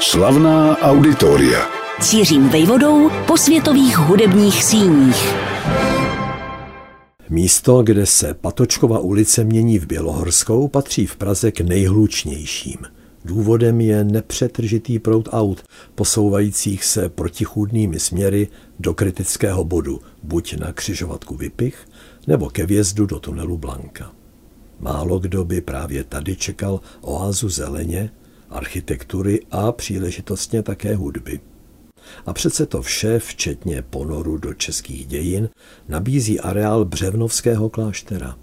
Slavná auditoria. Cířím vejvodou po světových hudebních síních. Místo, kde se Patočkova ulice mění v Bělohorskou, patří v Praze k nejhlučnějším. Důvodem je nepřetržitý proud aut, posouvajících se protichůdnými směry do kritického bodu, buď na křižovatku Vypich, nebo ke vjezdu do tunelu Blanka. Málo kdo by právě tady čekal oázu zeleně, architektury a příležitostně také hudby. A přece to vše, včetně ponoru do českých dějin, nabízí areál Břevnovského kláštera.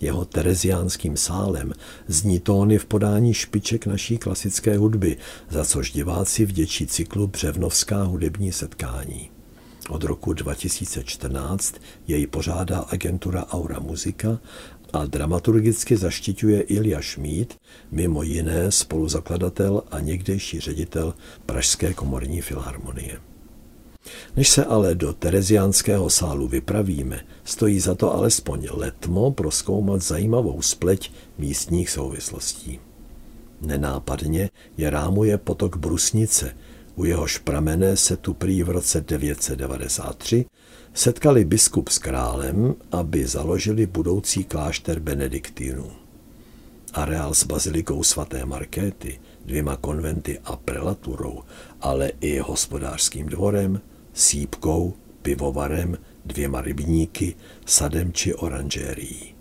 Jeho tereziánským sálem zní tóny v podání špiček naší klasické hudby, za což diváci vděčí cyklu Břevnovská hudební setkání. Od roku 2014 jej pořádá agentura Aura Muzika a dramaturgicky zaštiťuje Ilja Šmíd, mimo jiné spoluzakladatel a někdejší ředitel Pražské komorní filharmonie. Než se ale do Tereziánského sálu vypravíme, stojí za to alespoň letmo proskoumat zajímavou spleť místních souvislostí. Nenápadně je rámuje potok Brusnice, u jehož pramene se tu prý v roce 993 setkali biskup s králem, aby založili budoucí klášter benediktínů. Areál s bazilikou svaté Markéty, dvěma konventy a prelaturou, ale i hospodářským dvorem, sípkou, pivovarem, dvěma rybníky, sadem či oranžérií.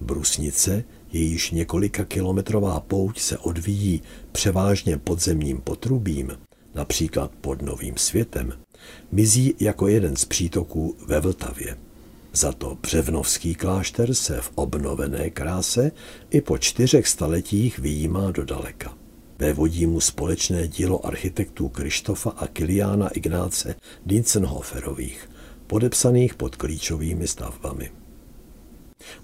Brusnice, jejíž několika kilometrová pouť se odvíjí převážně podzemním potrubím, například pod Novým světem, mizí jako jeden z přítoků ve Vltavě. Za to Břevnovský klášter se v obnovené kráse i po čtyřech staletích vyjímá do daleka. Vévodí mu společné dílo architektů Krištofa a Kiliána Ignáce Dincenhoferových, podepsaných pod klíčovými stavbami.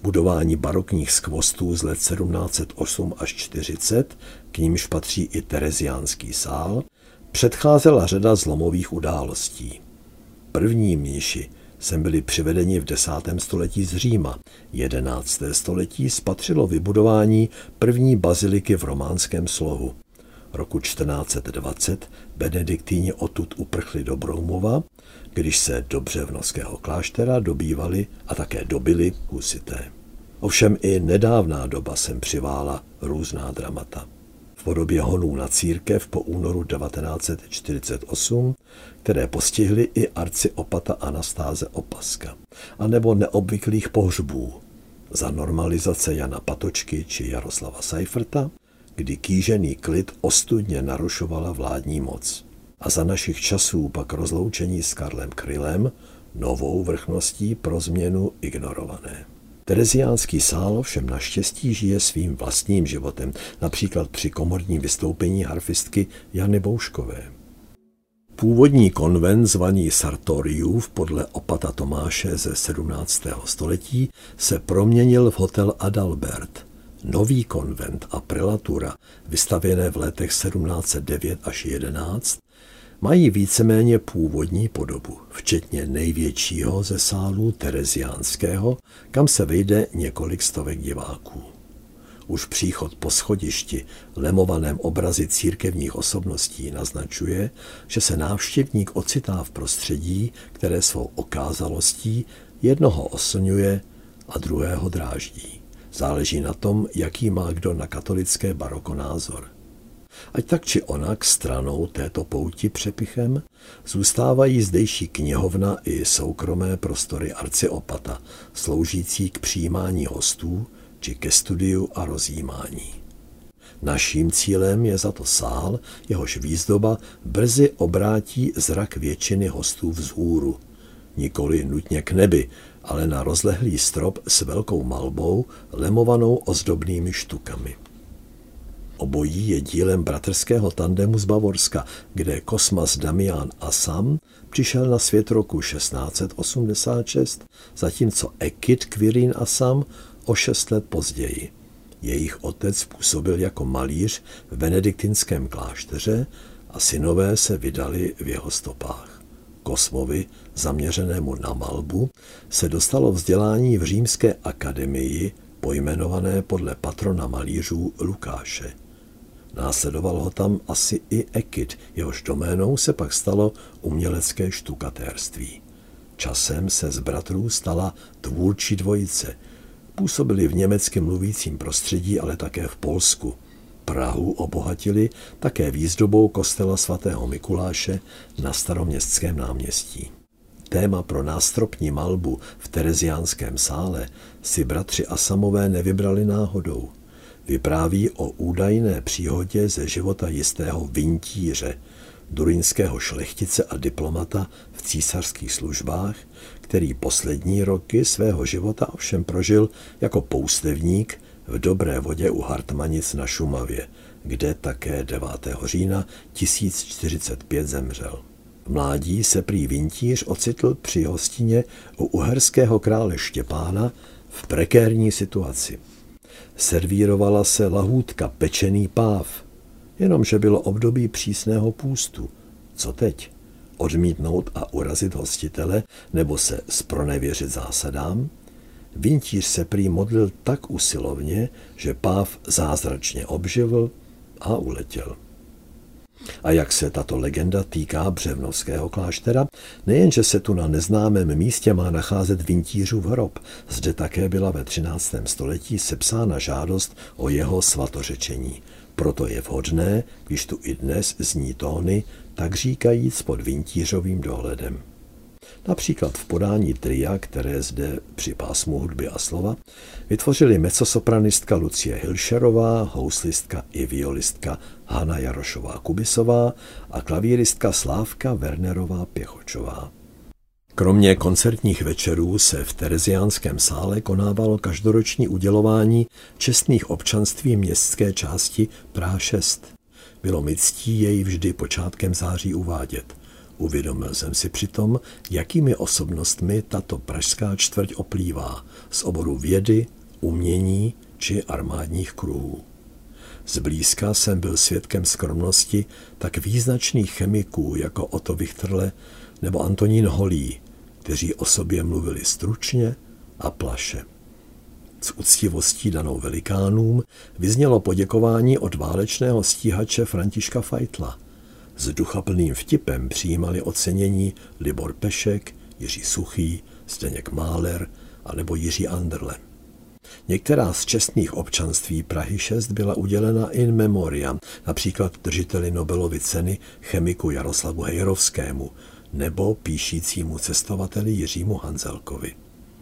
Budování barokních skvostů z let 1708 až 40, k nímž patří i Tereziánský sál, předcházela řada zlomových událostí. První mniši sem byli přivedeni v desátém století z Říma. Jedenácté století spatřilo vybudování první baziliky v románském slohu. Roku 1420 benediktíni odtud uprchli do Broumova, když se do Břevnovského kláštera dobývali a také dobili husité. Ovšem i nedávná doba sem přivála různá dramata v podobě honů na církev po únoru 1948, které postihly i arci opata Anastáze Opaska, anebo neobvyklých pohřbů za normalizace Jana Patočky či Jaroslava Seiferta, kdy kýžený klid ostudně narušovala vládní moc. A za našich časů pak rozloučení s Karlem Krylem, novou vrchností pro změnu ignorované. Tereziánský sál všem naštěstí žije svým vlastním životem, například při komorním vystoupení harfistky Jany Bouškové. Původní konvent zvaný Sartoriův podle opata Tomáše ze 17. století se proměnil v hotel Adalbert. Nový konvent a prelatura, vystavěné v letech 1709 až 11, mají víceméně původní podobu, včetně největšího ze sálů Tereziánského, kam se vejde několik stovek diváků. Už příchod po schodišti, lemovaném obrazy církevních osobností, naznačuje, že se návštěvník ocitá v prostředí, které svou okázalostí jednoho oslňuje a druhého dráždí. Záleží na tom, jaký má kdo na katolické baroko názor. Ať tak či onak stranou této pouti přepichem zůstávají zdejší knihovna i soukromé prostory arciopata, sloužící k přijímání hostů či ke studiu a rozjímání. Naším cílem je za to sál, jehož výzdoba brzy obrátí zrak většiny hostů vzhůru. Nikoli nutně k nebi, ale na rozlehlý strop s velkou malbou, lemovanou ozdobnými štukami. Obojí je dílem bratrského tandemu z Bavorska, kde Kosmas Damian Assam přišel na svět roku 1686, zatímco Ekit Quirin Assam o šest let později. Jejich otec působil jako malíř v benediktinském klášteře a synové se vydali v jeho stopách. Kosmovi, zaměřenému na malbu, se dostalo vzdělání v římské akademii, pojmenované podle patrona malířů Lukáše. Následoval ho tam asi i Ekid, jehož doménou se pak stalo umělecké štukatérství. Časem se z bratrů stala tvůrčí dvojice. Působili v německy mluvícím prostředí, ale také v Polsku. Prahu obohatili také výzdobou kostela svatého Mikuláše na staroměstském náměstí. Téma pro nástropní malbu v Tereziánském sále si bratři Asamové nevybrali náhodou. Vypráví o údajné příhodě ze života jistého vintíře, durinského šlechtice a diplomata v císařských službách, který poslední roky svého života ovšem prožil jako poustevník v Dobré vodě u Hartmanic na Šumavě, kde také 9. října 1045 zemřel. V mládí se prý Vintíř ocitl při hostině u uherského krále Štěpána v prekérní situaci. Servírovala se lahůdka pečený páv, jenomže bylo období přísného půstu. Co teď? Odmítnout a urazit hostitele nebo se spronevěřit zásadám? Vintíř se prý modlil tak usilovně, že páv zázračně obživl a uletěl. A jak se tato legenda týká Břevnovského kláštera, nejenže se tu na neznámém místě má nacházet Vintířův hrob, zde také byla ve 13. století sepsána žádost o jeho svatořečení. Proto je vhodné, když tu i dnes zní tóny, tak říkajíc pod Vintířovým dohledem. Například v podání tria, které zde při pásmu hudby a slova, vytvořili mecosopranistka Lucie Hilšerová, houslistka i violistka Hanna Jarošová Kubisová a klavíristka Slávka Wernerová Pěchočová. Kromě koncertních večerů se v Tereziánském sále konávalo každoroční udělování čestných občanství městské části Praha 6. Bylo mi ctí jej vždy počátkem září uvádět – Uvědomil jsem si přitom, jakými osobnostmi tato pražská čtvrť oplývá z oboru vědy, umění či armádních kruhů. Zblízka jsem byl svědkem skromnosti tak význačných chemiků jako Otto Wichterle nebo Antonín Holý, kteří o sobě mluvili stručně a plaše. S úctivostí danou velikánům vyznělo poděkování od válečného stíhače Františka Fajtla – s duchaplným vtipem přijímali ocenění Libor Pešek, Jiří Suchý, Zdeněk Máler a nebo Jiří Anderle. Některá z čestných občanství Prahy 6 byla udělena in memoriam, například držiteli Nobelovy ceny chemiku Jaroslavu Hejrovskému nebo píšícímu cestovateli Jiřímu Hanzelkovi.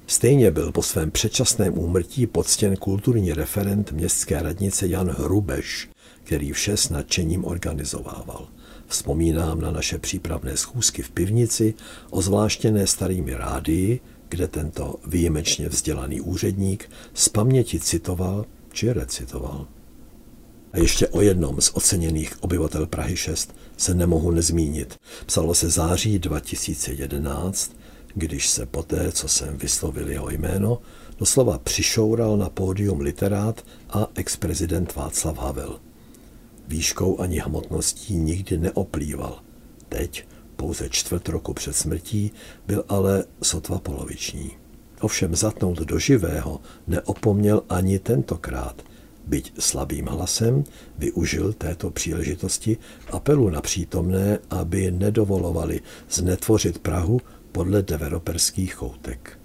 Stejně byl po svém předčasném úmrtí poctěn kulturní referent městské radnice Jan Hrubeš, který vše s nadšením organizovával. Vzpomínám na naše přípravné schůzky v pivnici, ozvláštěné starými rádii, kde tento výjimečně vzdělaný úředník z paměti citoval či recitoval. A ještě o jednom z oceněných obyvatel Prahy 6 se nemohu nezmínit. Psalo se září 2011, když se poté, co jsem vyslovil jeho jméno, doslova přišoural na pódium literát a ex-prezident Václav Havel výškou ani hmotností nikdy neoplýval. Teď, pouze čtvrt roku před smrtí, byl ale sotva poloviční. Ovšem zatnout do živého neopomněl ani tentokrát. Byť slabým hlasem využil této příležitosti apelu na přítomné, aby nedovolovali znetvořit Prahu podle deveroperských choutek.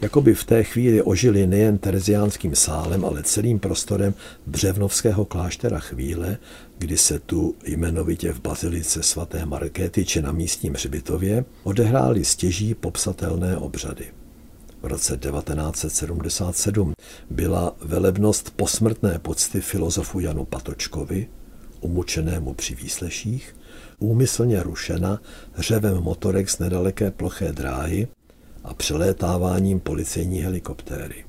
Jakoby v té chvíli ožili nejen tereziánským sálem, ale celým prostorem Břevnovského kláštera chvíle, kdy se tu jmenovitě v bazilice svaté Markéty či na místním hřbitově odehrály stěží popsatelné obřady. V roce 1977 byla velebnost posmrtné pocty filozofu Janu Patočkovi, umučenému při výsleších, úmyslně rušena hřevem motorek z nedaleké ploché dráhy a přelétáváním policejní helikoptéry.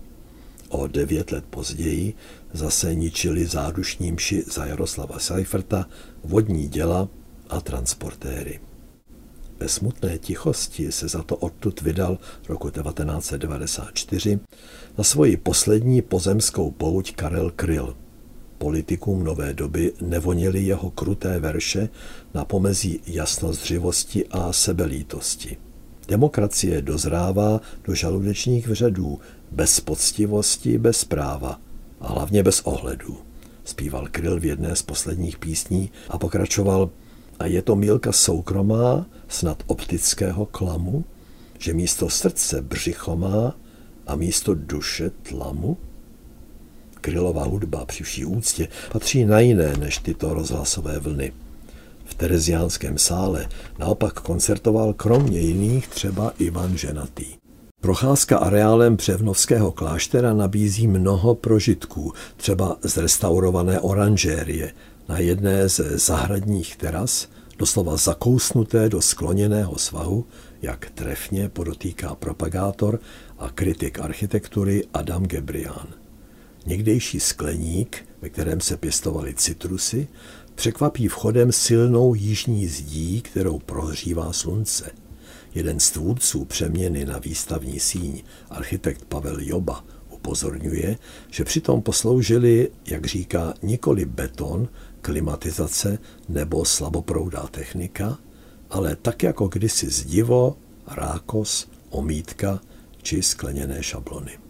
O devět let později zase ničili zádušní mši za Jaroslava Seiferta, vodní děla a transportéry. Ve smutné tichosti se za to odtud vydal roku 1994 na svoji poslední pozemskou pouť Karel Kryl. Politikům nové doby nevonily jeho kruté verše na pomezí jasnozřivosti a sebelítosti. Demokracie dozrává do žaludečních vředů, bez poctivosti, bez práva a hlavně bez ohledů. zpíval Kryl v jedné z posledních písní a pokračoval a je to mílka soukromá, snad optického klamu, že místo srdce břicho má a místo duše tlamu? Krylová hudba při vší úctě patří na jiné než tyto rozhlasové vlny. Tereziánském sále naopak koncertoval kromě jiných třeba Ivan Ženatý. Procházka areálem Převnovského kláštera nabízí mnoho prožitků, třeba z restaurované oranžérie na jedné ze zahradních teras, doslova zakousnuté do skloněného svahu, jak trefně podotýká propagátor a kritik architektury Adam Gebrián. Někdejší skleník, ve kterém se pěstovaly citrusy, překvapí vchodem silnou jižní zdí, kterou prohřívá slunce. Jeden z tvůrců přeměny na výstavní síň, architekt Pavel Joba, upozorňuje, že přitom posloužili, jak říká, nikoli beton, klimatizace nebo slaboproudá technika, ale tak jako kdysi zdivo, rákos, omítka či skleněné šablony.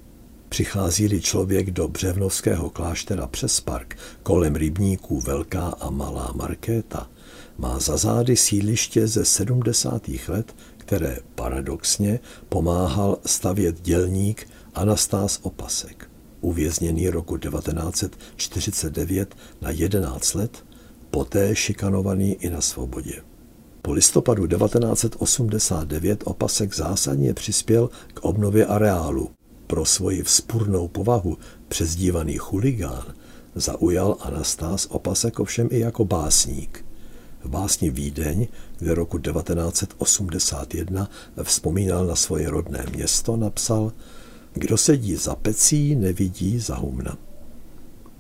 Přichází-li člověk do Břevnovského kláštera přes park kolem rybníků Velká a Malá Markéta, má za zády sídliště ze 70. let, které paradoxně pomáhal stavět dělník Anastás Opasek, uvězněný roku 1949 na 11 let, poté šikanovaný i na svobodě. Po listopadu 1989 Opasek zásadně přispěl k obnově areálu, pro svoji vzpurnou povahu přezdívaný chuligán zaujal Anastás Opasek ovšem i jako básník. V básni Vídeň, kde roku 1981 vzpomínal na svoje rodné město, napsal Kdo sedí za pecí, nevidí za humna.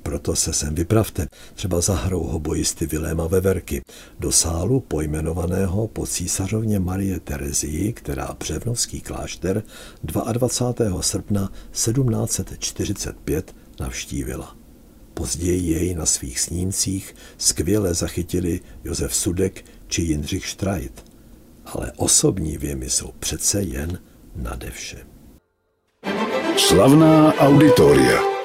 Proto se sem vypravte, třeba za hrou hobojisty Viléma Veverky, do sálu pojmenovaného po císařovně Marie Terezii, která Břevnovský klášter 22. srpna 1745 navštívila. Později jej na svých snímcích skvěle zachytili Josef Sudek či Jindřich Štrajt, ale osobní věmy jsou přece jen nade vše. Slavná auditoria.